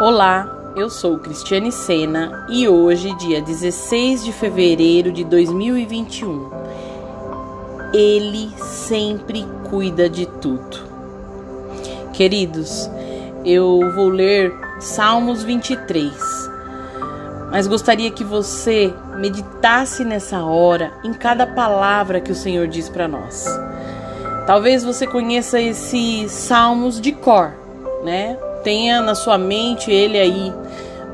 Olá, eu sou Cristiane Sena e hoje, dia 16 de fevereiro de 2021, Ele sempre cuida de tudo. Queridos, eu vou ler Salmos 23, mas gostaria que você meditasse nessa hora em cada palavra que o Senhor diz para nós. Talvez você conheça esses salmos de cor, né? Tenha na sua mente ele aí,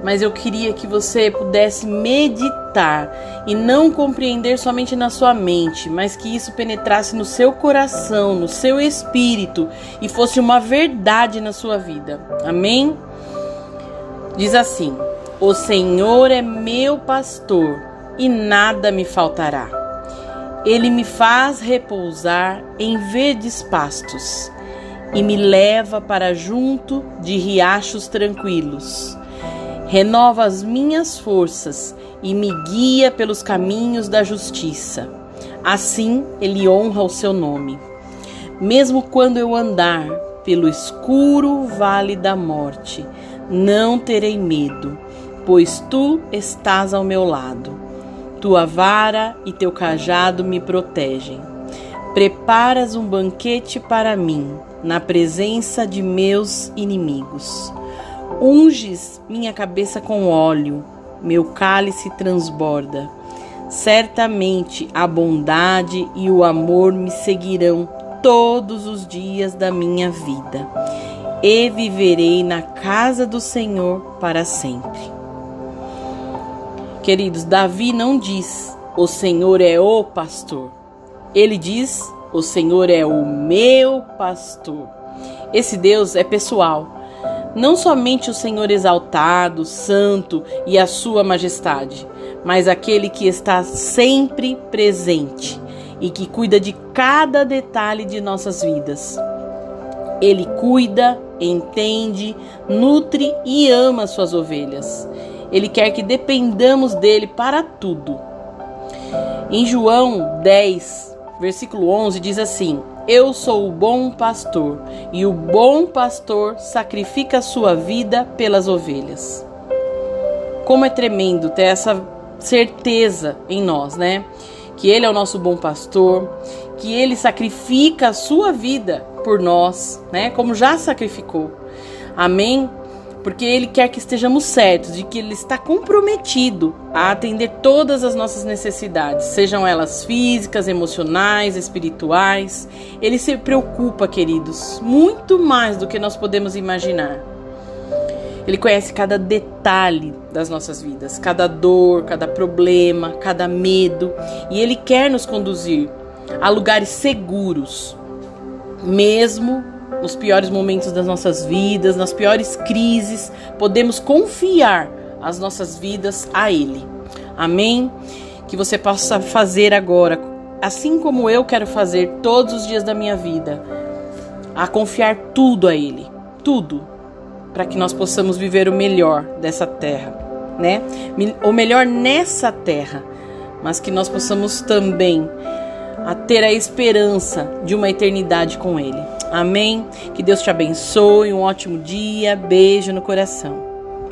mas eu queria que você pudesse meditar e não compreender somente na sua mente, mas que isso penetrasse no seu coração, no seu espírito e fosse uma verdade na sua vida. Amém? Diz assim: O Senhor é meu pastor e nada me faltará. Ele me faz repousar em verdes pastos e me leva para junto de riachos tranquilos. Renova as minhas forças e me guia pelos caminhos da justiça. Assim ele honra o seu nome. Mesmo quando eu andar pelo escuro vale da morte, não terei medo, pois tu estás ao meu lado. Tua vara e teu cajado me protegem. Preparas um banquete para mim na presença de meus inimigos. Unges minha cabeça com óleo, meu cálice transborda. Certamente a bondade e o amor me seguirão todos os dias da minha vida, e viverei na casa do Senhor para sempre. Queridos, Davi não diz: O Senhor é o pastor. Ele diz: o Senhor é o meu pastor. Esse Deus é pessoal. Não somente o Senhor exaltado, santo e a sua majestade, mas aquele que está sempre presente e que cuida de cada detalhe de nossas vidas. Ele cuida, entende, nutre e ama suas ovelhas. Ele quer que dependamos dele para tudo. Em João 10, versículo 11 diz assim: Eu sou o bom pastor, e o bom pastor sacrifica a sua vida pelas ovelhas. Como é tremendo ter essa certeza em nós, né? Que Ele é o nosso bom pastor, que Ele sacrifica a sua vida por nós, né? Como já sacrificou. Amém? Porque Ele quer que estejamos certos de que Ele está comprometido a atender todas as nossas necessidades, sejam elas físicas, emocionais, espirituais. Ele se preocupa, queridos, muito mais do que nós podemos imaginar. Ele conhece cada detalhe das nossas vidas, cada dor, cada problema, cada medo, e Ele quer nos conduzir a lugares seguros, mesmo nos piores momentos das nossas vidas, nas piores crises, podemos confiar as nossas vidas a Ele. Amém? Que você possa fazer agora, assim como eu quero fazer todos os dias da minha vida, a confiar tudo a Ele, tudo, para que nós possamos viver o melhor dessa terra, né? O melhor nessa terra, mas que nós possamos também a ter a esperança de uma eternidade com Ele. Amém? Que Deus te abençoe, um ótimo dia, beijo no coração.